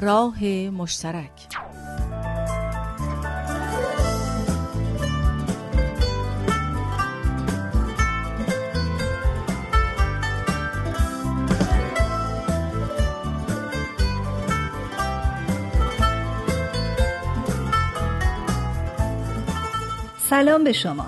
راه مشترک. سلام به شما.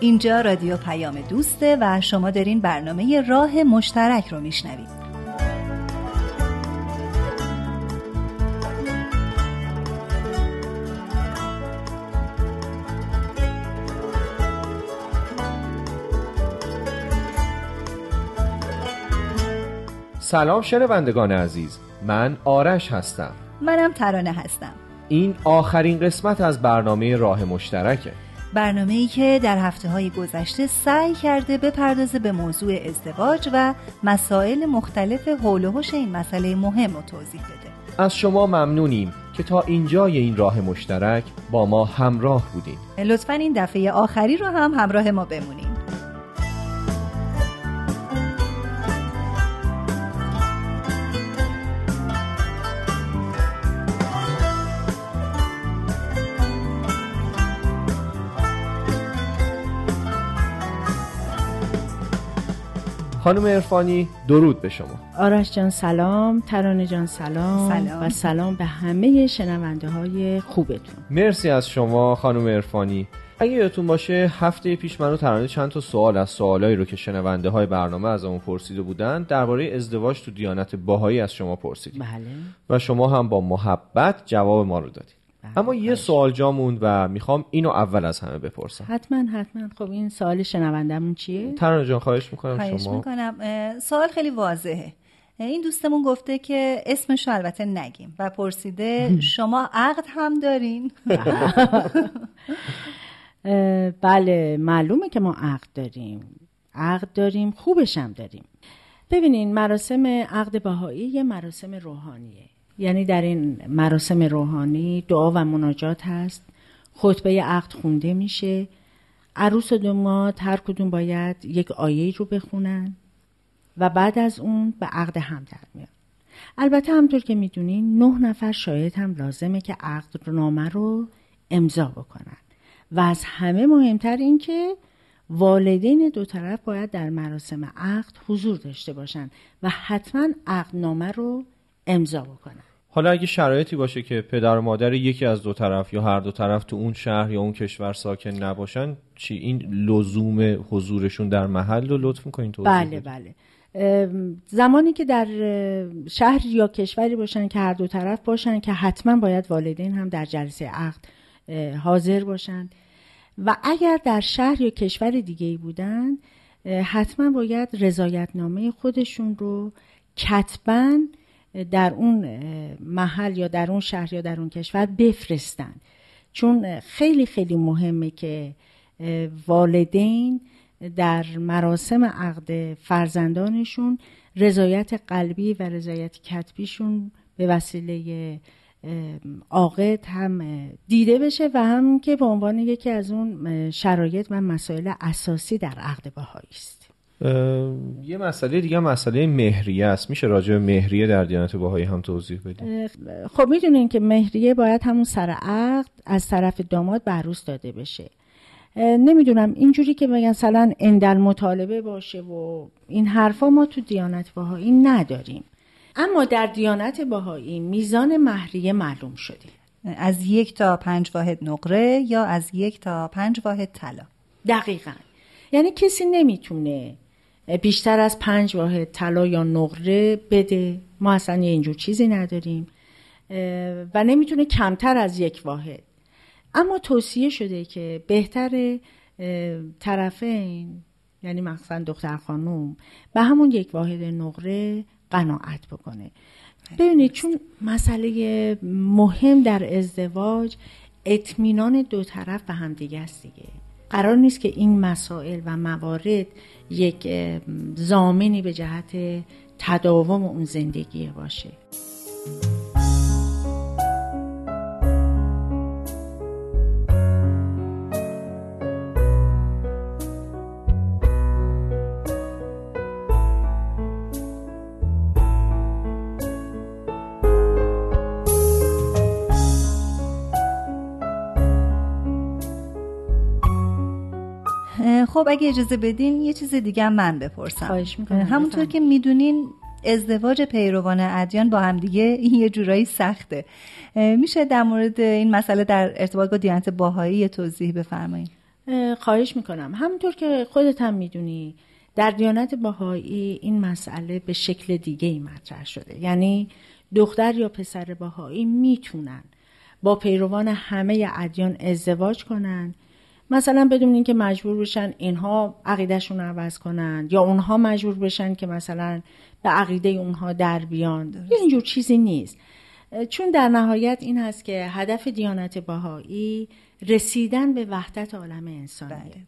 اینجا رادیو پیام دوسته و شما دارین برنامه راه مشترک رو میشنوید. سلام شنوندگان عزیز من آرش هستم. منم ترانه هستم. این آخرین قسمت از برنامه راه مشترکه برنامه ای که در هفته های گذشته سعی کرده بپردازه به موضوع ازدواج و مسائل مختلف حول و حوش این مسئله مهم رو توضیح بده. از شما ممنونیم که تا اینجای این راه مشترک با ما همراه بودیم لطفا این دفعه آخری رو هم همراه ما بمونیم خانم ارفانی درود به شما. آرش جان سلام. ترانه جان سلام, سلام. و سلام به همه شنونده های خوبتون. مرسی از شما خانم ارفانی اگه یادتون باشه هفته پیش من و ترانه چند تا سوال از سوالایی رو که شنونده های برنامه از اون پرسیده بودن درباره ازدواج تو دیانت باهایی از شما پرسیدیم. بله. و شما هم با محبت جواب ما رو دادید. اما یه. سوال جا موند و می‌خوام اینو اول از همه بپرسم. حتما حتما. خب این سوال شنوندمون چیه؟ ترانه جان خواهش می‌کنم خواهش شما. می‌کنم. سوال خیلی واضحه. این دوستمون گفته که اسمش رو البته نگیم و پرسیده شما عقد هم دارین؟ اه، بله معلومه که ما عقد داریم. عقد داریم خوبش هم داریم. ببینین مراسم عقد بهایی یه مراسم روحانیه. یعنی در این مراسم روحانی دعا و مناجات هست. خطبه عقد خونده میشه. عروس و داماد هر کدوم باید یک آیه رو بخونن و بعد از اون به عقد هم در میان. البته همطور که می‌دونین نه نفر شاهد هم لازمه که عقد نامه رو امضا بکنن. و از همه مهمتر این که والدین دو طرف باید در مراسم عقد حضور داشته باشن و حتما عقدنامه رو امضا بکنن. حالا اگه شرایطی باشه که پدر و مادر یکی از دو طرف یا هر دو طرف تو اون شهر یا اون کشور ساکن نباشن چی؟ این لزوم حضورشون در محل رو لطف می‌کنین توضیح بله؟ بله. زمانی که در شهر یا کشوری باشن که هر دو طرف باشن که حتما باید والدین هم در جلسه عقد حاضر باشن. و اگر در شهر یا کشور دیگه ای بودن حتما باید رضایتنامه خودشون رو کتبا در اون محل یا در اون شهر یا در اون کشور بفرستن. چون خیلی خیلی مهمه که والدین در مراسم عقد فرزندانشون رضایت قلبی و رضایت کتبیشون به وسیله عاقد هم دیده بشه و هم که به عنوان یکی از اون شرایط و مسائل اساسی در عقد بهایی است. یه مسئله دیگه مسئله مهریه است. میشه راجع به مهریه در دیانت باهایی هم توضیح بدید خب می‌دونین که مهریه باید همون سر عقد از طرف داماد به عروس داده بشه. نمی‌دونم اینجوری که بگن مثلا اندل مطالبه باشه و این حرفا ما تو دیانت باهایی نداریم. اما در دیانت باهایی میزان مهریه معلوم شده. از یک تا پنج واحد نقره یا از یک تا پنج واحد طلا. دقیقا. یعنی کسی نمی‌تونه بیشتر از پنج واحد طلا یا نقره بده. ما اصلا یه اینجور چیزی نداریم. و نمی‌تونه کمتر از یک واحد اما توصیه شده که بهتر طرفین یعنی مخصوصا دختر خانوم به همون یک واحد نقره قناعت بکنه. ببینید چون مسئله مهم در ازدواج اطمینان دو طرف به هم دیگه است دیگه. قرار نیست که این مسائل و موارد یک زامنی به جهت تداوم اون زندگی باشه. خب اگه اجازه بدین یه چیز دیگه هم من بپرسم. خواهش می‌کنم همونطور که می‌دونین ازدواج پیروان ادیان با همدیگه این یه جورایی سخته. میشه در مورد این مسئله در ارتباط با دیانت باهایی توضیح بفرمایید؟ خواهش می‌کنم. همونطور که خودت هم می‌دونی در دیانت باهایی این مسئله به شکل دیگه ای مطرح شده. یعنی دختر یا پسر باهایی می‌تونن با پیروان همه ادیان ازدواج کنن. مثلا بدون اینکه مجبور بشن اینها عقیدهشون رو عوض کنن یا اونها مجبور بشن که مثلا به عقیده اونها در بیان. یا اینجور چیزی نیست. چون در نهایت این هست که هدف دیانت باهایی رسیدن به وحدت عالم انسانیه. بله،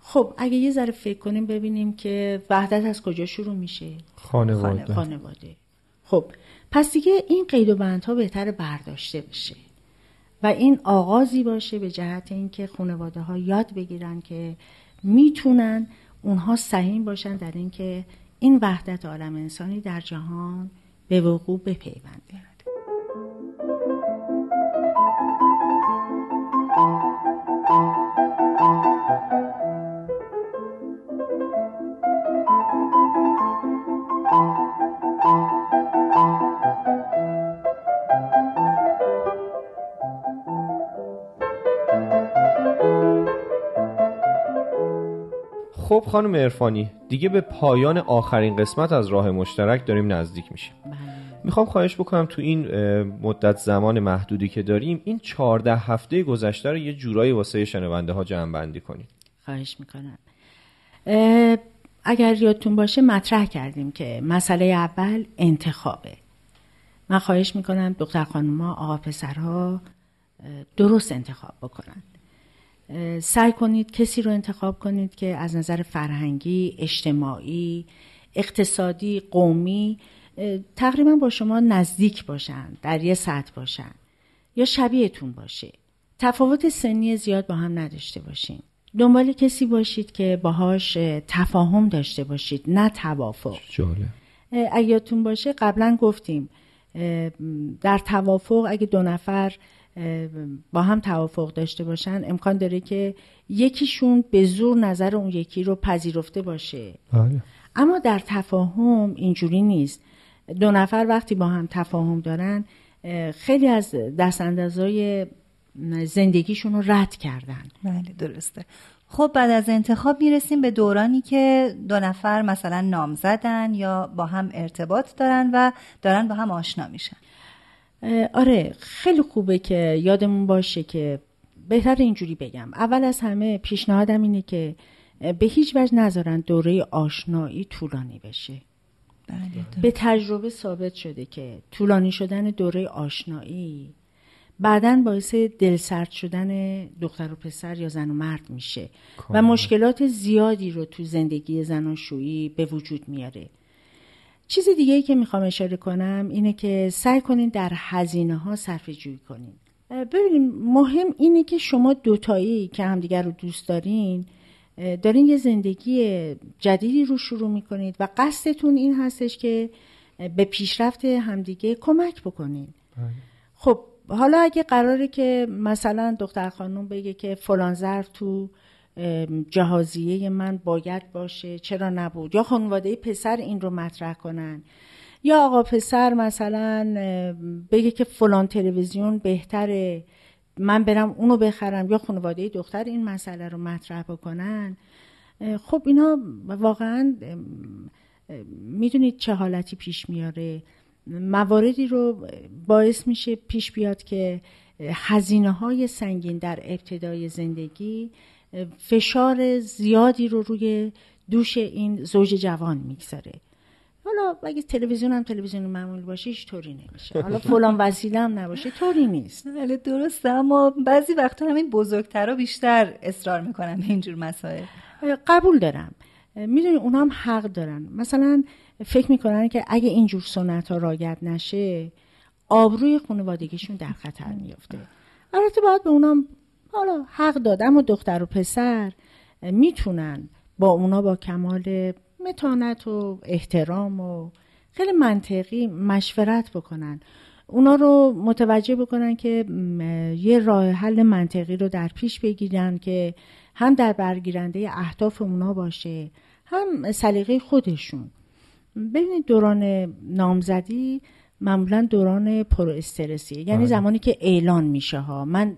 خب اگه یه ذره فکر کنیم ببینیم که وحدت از کجا شروع میشه؟ خانواده. خانواده. خب پس دیگه این قید و بندها بهتر برداشته بشه. و این آغازی باشه به جهت اینکه خانواده ها یاد بگیرن که می‌تونن اونها سهیم باشن در اینکه این وحدت عالم انسانی در جهان به وقوع بپیونده خب خانم ارفانی دیگه به پایان آخرین قسمت از راه مشترک داریم نزدیک میشیم. بله. می‌خوام خواهش بکنم تو این مدت زمان محدودی که داریم این چهارده هفته گذشته رو یه جورایی واسه شنونده ها جمع بندی کنید. خواهش می‌کنم. اگر یادتون باشه مطرح کردیم که مسئله اول انتخابه. من خواهش می‌کنم دختر خانوما آقا پسرها درست انتخاب بکنن. سعی کنید کسی رو انتخاب کنید که از نظر فرهنگی، اجتماعی، اقتصادی، قومی تقریبا با شما نزدیک باشن در یه سطح باشن یا شبیهتون باشه. تفاوت سنی زیاد با هم نداشته باشین. دنبال کسی باشید که باهاش تفاهم داشته باشید نه توافق. اگه باشه قبلا گفتیم در توافق اگه دو نفر با هم توافق داشته باشن امکان داره که یکیشون به زور نظر اون یکی رو پذیرفته باشه. بله. اما در تفاهم اینجوری نیست. دو نفر وقتی با هم تفاهم دارن خیلی از دست اندازای زندگیشون رو رد کردن. بله درسته. خب بعد از انتخاب می‌رسیم به دورانی که دو نفر مثلا نام زدن یا با هم ارتباط دارن و دارن با هم آشنا میشن. آره خیلی خوبه که یادمون باشه که بهتر اینجوری بگم. اول از همه پیشنهادم اینه که به هیچ وجه نذارن دوره آشنایی طولانی بشه. بله. به تجربه ثابت شده که طولانی شدن دوره آشنایی بعدا باعث دلسرد شدن دختر و پسر یا زن و مرد میشه و مشکلات زیادی رو تو زندگی زناشویی به وجود میاره. چیز دیگه ای که می‌خوام اشاره کنم اینه که سعی کنین در هزینه ها صرف جویی کنین ببینیم مهم اینه که شما دوتایی که همدیگر رو دوست دارین دارین یه زندگی جدیدی رو شروع می‌کنید و قصدتون این هستش که به پیشرفت همدیگه کمک بکنین بله. خب حالا اگه قراره که مثلا دختر خانم بگه که فلان ظرف تو جهازیه من باید باشه چرا نبود؟ یا خانواده پسر این رو مطرح کنن. یا آقا پسر مثلا بگه که فلان تلویزیون بهتره من برم اونو بخرم یا خانواده دختر این مسئله رو مطرح بکنن. خب اینا واقعا می‌دونید چه حالتی پیش میاره. مواردی رو باعث میشه پیش بیاد که هزینه های سنگین در ابتدای زندگی فشار زیادی رو روی دوش این زوج جوان می‌گذاره. حالا اگه تلویزیون هم تلویزیون معمول باشه هیچ طوری نمیشه. حالا فلان وسیله هم نباشه طوری نیست. بله درسته اما بعضی وقتا همین بزرگترا بیشتر اصرار می‌کنن به اینجور مسائل. قبول دارم. می‌دونی اونا هم حق دارن. مثلا فکر می‌کنن که اگه اینجور سنت ها رایت نشه آبروی خانوادگیشون در خطر میفته البته باید به اونام حالا حق داد اما دختر و پسر می‌تونن با اونا با کمال متانت و احترام و خیلی منطقی مشورت بکنن. اونا رو متوجه بکنن که یه راه حل منطقی رو در پیش بگیرن که هم در برگیرنده اهداف اونا باشه هم سلیقه خودشون. ببینید دوران نامزدی معمولا دوران پر استرسیه یعنی بله. زمانی که اعلان میشه ها. من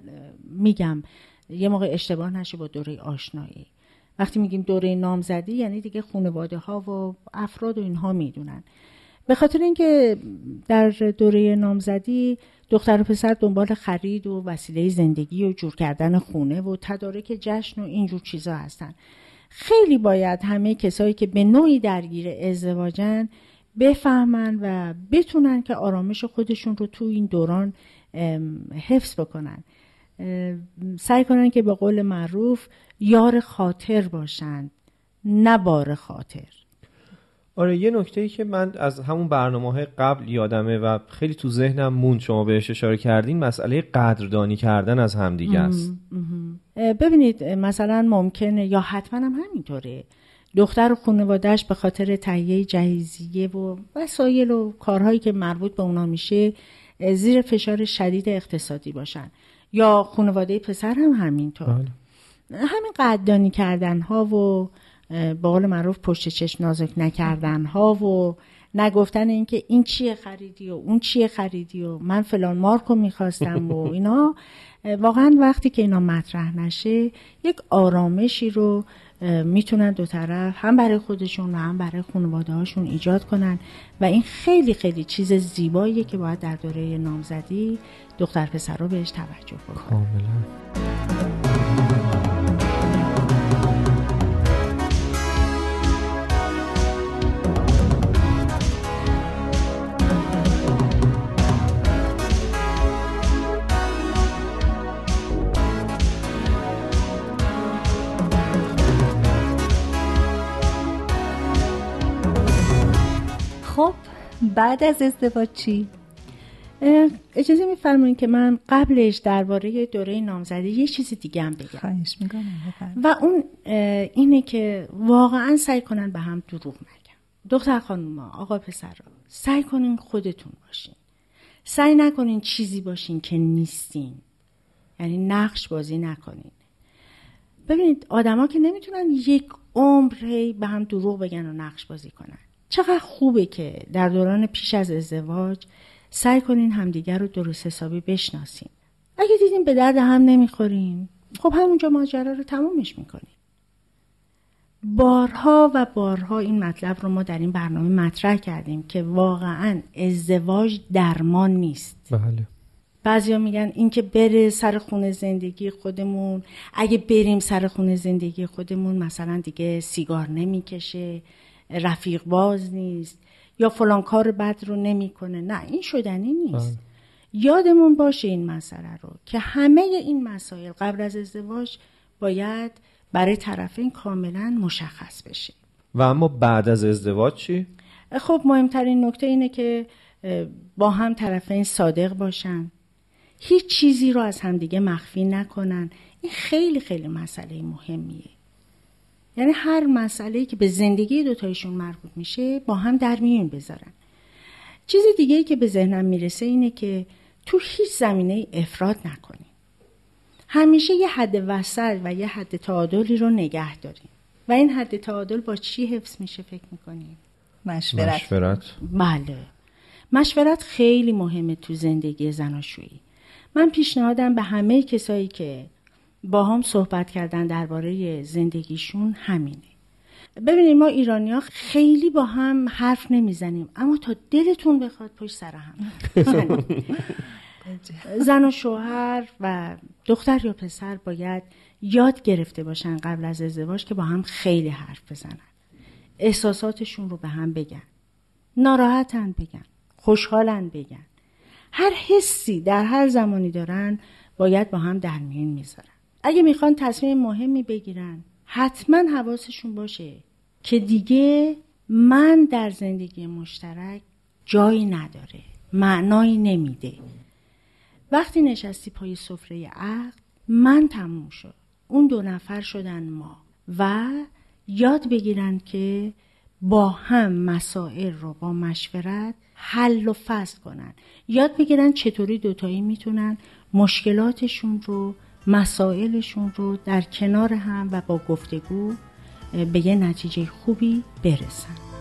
میگم یه موقع اشتباه نشه با دوره آشنایی. وقتی میگیم دوره نامزدی یعنی دیگه خانواده ها و افراد و اینها می‌دونن. به خاطر اینکه در دوره نامزدی دختر و پسر دنبال خرید و وسیله زندگی و جور کردن خونه و تدارک جشن و اینجور چیزا هستن. خیلی باید همه کسایی که به نوعی درگیر ازدواجن بفهمن و بتونن که آرامش خودشون رو تو این دوران حفظ بکنن. سعی کنن که به قول معروف یار خاطر باشند نه بار خاطر. آره یه نکته ای که من از همون برنامه های قبل یادمه و خیلی تو ذهنم موند شما بهش اشاره کردین مسئله قدردانی کردن از همدیگه است. ببینید مثلا ممکنه یا حتما هم همینطوره. دختر و خانوادهش به خاطر تهیه جهیزیه و وسایل و کارهایی که مربوط به اونا میشه زیر فشار شدید اقتصادی باشن. یا خانواده پسر هم همینطور بله. همین قدردانی کردن ها و به قول معروف پشت چشم نازک نکردن ها و نگفتن اینکه این چیه خریدی و اون چیه خریدی و من فلان مارکو می‌خواستم و اینا واقعا وقتی که اینا مطرح نشه یک آرامشی رو می‌تونن دو طرف هم برای خودشون و هم برای خانواده هاشون ایجاد کنن. و این خیلی خیلی چیز زیباییه که باید در دوره نامزدی دختر پسر رو بهش توجه بکنن. بعد از ازدواج چی؟ اجازه میفرمایید که من قبلش درباره دوره نامزدی یه چیز دیگه هم بگم. خواهش می‌کنم و اون اینه که واقعا سعی کنن به هم دروغ نگن. دختر خانوما آقا پسر سعی کنین خودتون باشین. سعی نکنین چیزی باشین که نیستین. یعنی نقش بازی نکنین. ببینید آدما که نمی‌تونن یک عمر هی به هم دروغ بگن و نقش بازی کنن. چقدر خوبه که در دوران پیش از ازدواج سعی کنین همدیگر رو درست حسابی بشناسین. اگه دیدین به درد هم نمی‌خورین خب همونجا ماجرا رو تمومش می‌کنین. بارها و بارها این مطلب رو ما در این برنامه مطرح کردیم که واقعا ازدواج درمان نیست. بله. بعضیا میگن اینکه بره سر خونه زندگی خودمون. اگه بریم سر خونه زندگی خودمون مثلا دیگه سیگار نمی‌کشه. رفیق باز نیست یا فلان کار بد رو نمی‌کنه. نه این شدنی نیست. یادمون باشه این مسئله رو که همه این مسائل قبل از ازدواج باید برای طرفین کاملا مشخص بشه. و اما بعد از ازدواج چی؟ خب مهمترین نکته اینه که با هم طرفین صادق باشن. هیچ چیزی رو از همدیگه مخفی نکنن. این خیلی خیلی مسئله مهمیه. یعنی هر مسئله که به زندگی دوتایشون مربوط میشه با هم در میون بذارن. چیز دیگه که به ذهنم می‌رسه اینه که تو هیچ زمینه افراد نکنین همیشه یه حد وسط و یه حد تعادلی رو نگه دارین و این حد تعادل با چی حفظ میشه فکر می‌کنین؟ مشورت. مشورت. بله. مشورت خیلی مهمه تو زندگی زناشویی. من پیشنهادم به همه کسایی که با هم صحبت کردن درباره زندگیشون همینه. ببینید ما ایرانیا خیلی با هم حرف نمی‌زنیم اما تا دلتون بخواد پشت سر هم. زن و شوهر و دختر یا پسر باید یاد گرفته باشن قبل از ازدواج که با هم خیلی حرف بزنن. احساساتشون رو به هم بگن. ناراحتن بگن. خوشحالن بگن. هر حسی در هر زمانی دارن باید با هم در میون می‌ذارن. اگه می‌خوان تصمیم مهمی بگیرن حتما حواسشون باشه که دیگه من در زندگی مشترک جایی نداره معنایی نمیده. وقتی نشستی پای سفره عقد من تموم شد. اون دو نفر شدن ما و یاد بگیرن که با هم مسائل رو با مشورت حل و فصل کنن. یاد بگیرن چطوری دوتایی می‌تونن مشکلاتشون رو مسائلشون رو در کنار هم و با گفتگو به یه نتیجه خوبی برسن.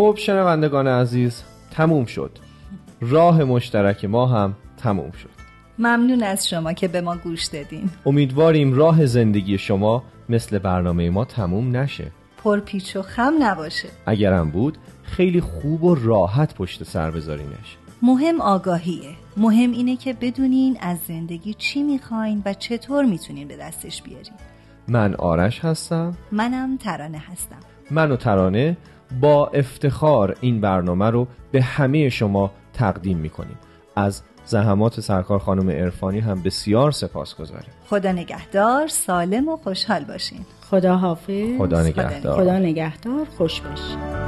خب شنوندگان عزیز تموم شد. راه مشترک ما هم تموم شد. ممنون از شما که به ما گوش دادین. امیدواریم راه زندگی شما مثل برنامه ما تموم نشه. پرپیچ و خم نباشه. اگرم بود خیلی خوب و راحت پشت سر بذارینش. مهم آگاهیه. مهم اینه که بدونین از زندگی چی می‌خواین و چطور می‌تونین به دستش بیارین. من آرش هستم. منم ترانه هستم. من و ترانه با افتخار این برنامه رو به همه شما تقدیم می‌کنیم. از زحمات سرکار خانم عرفانی هم بسیار سپاس گذاریم خدا نگهدار سالم و خوشحال باشین. خدا حافظ خدا نگهدار. خدا نگهدار خوش باشین.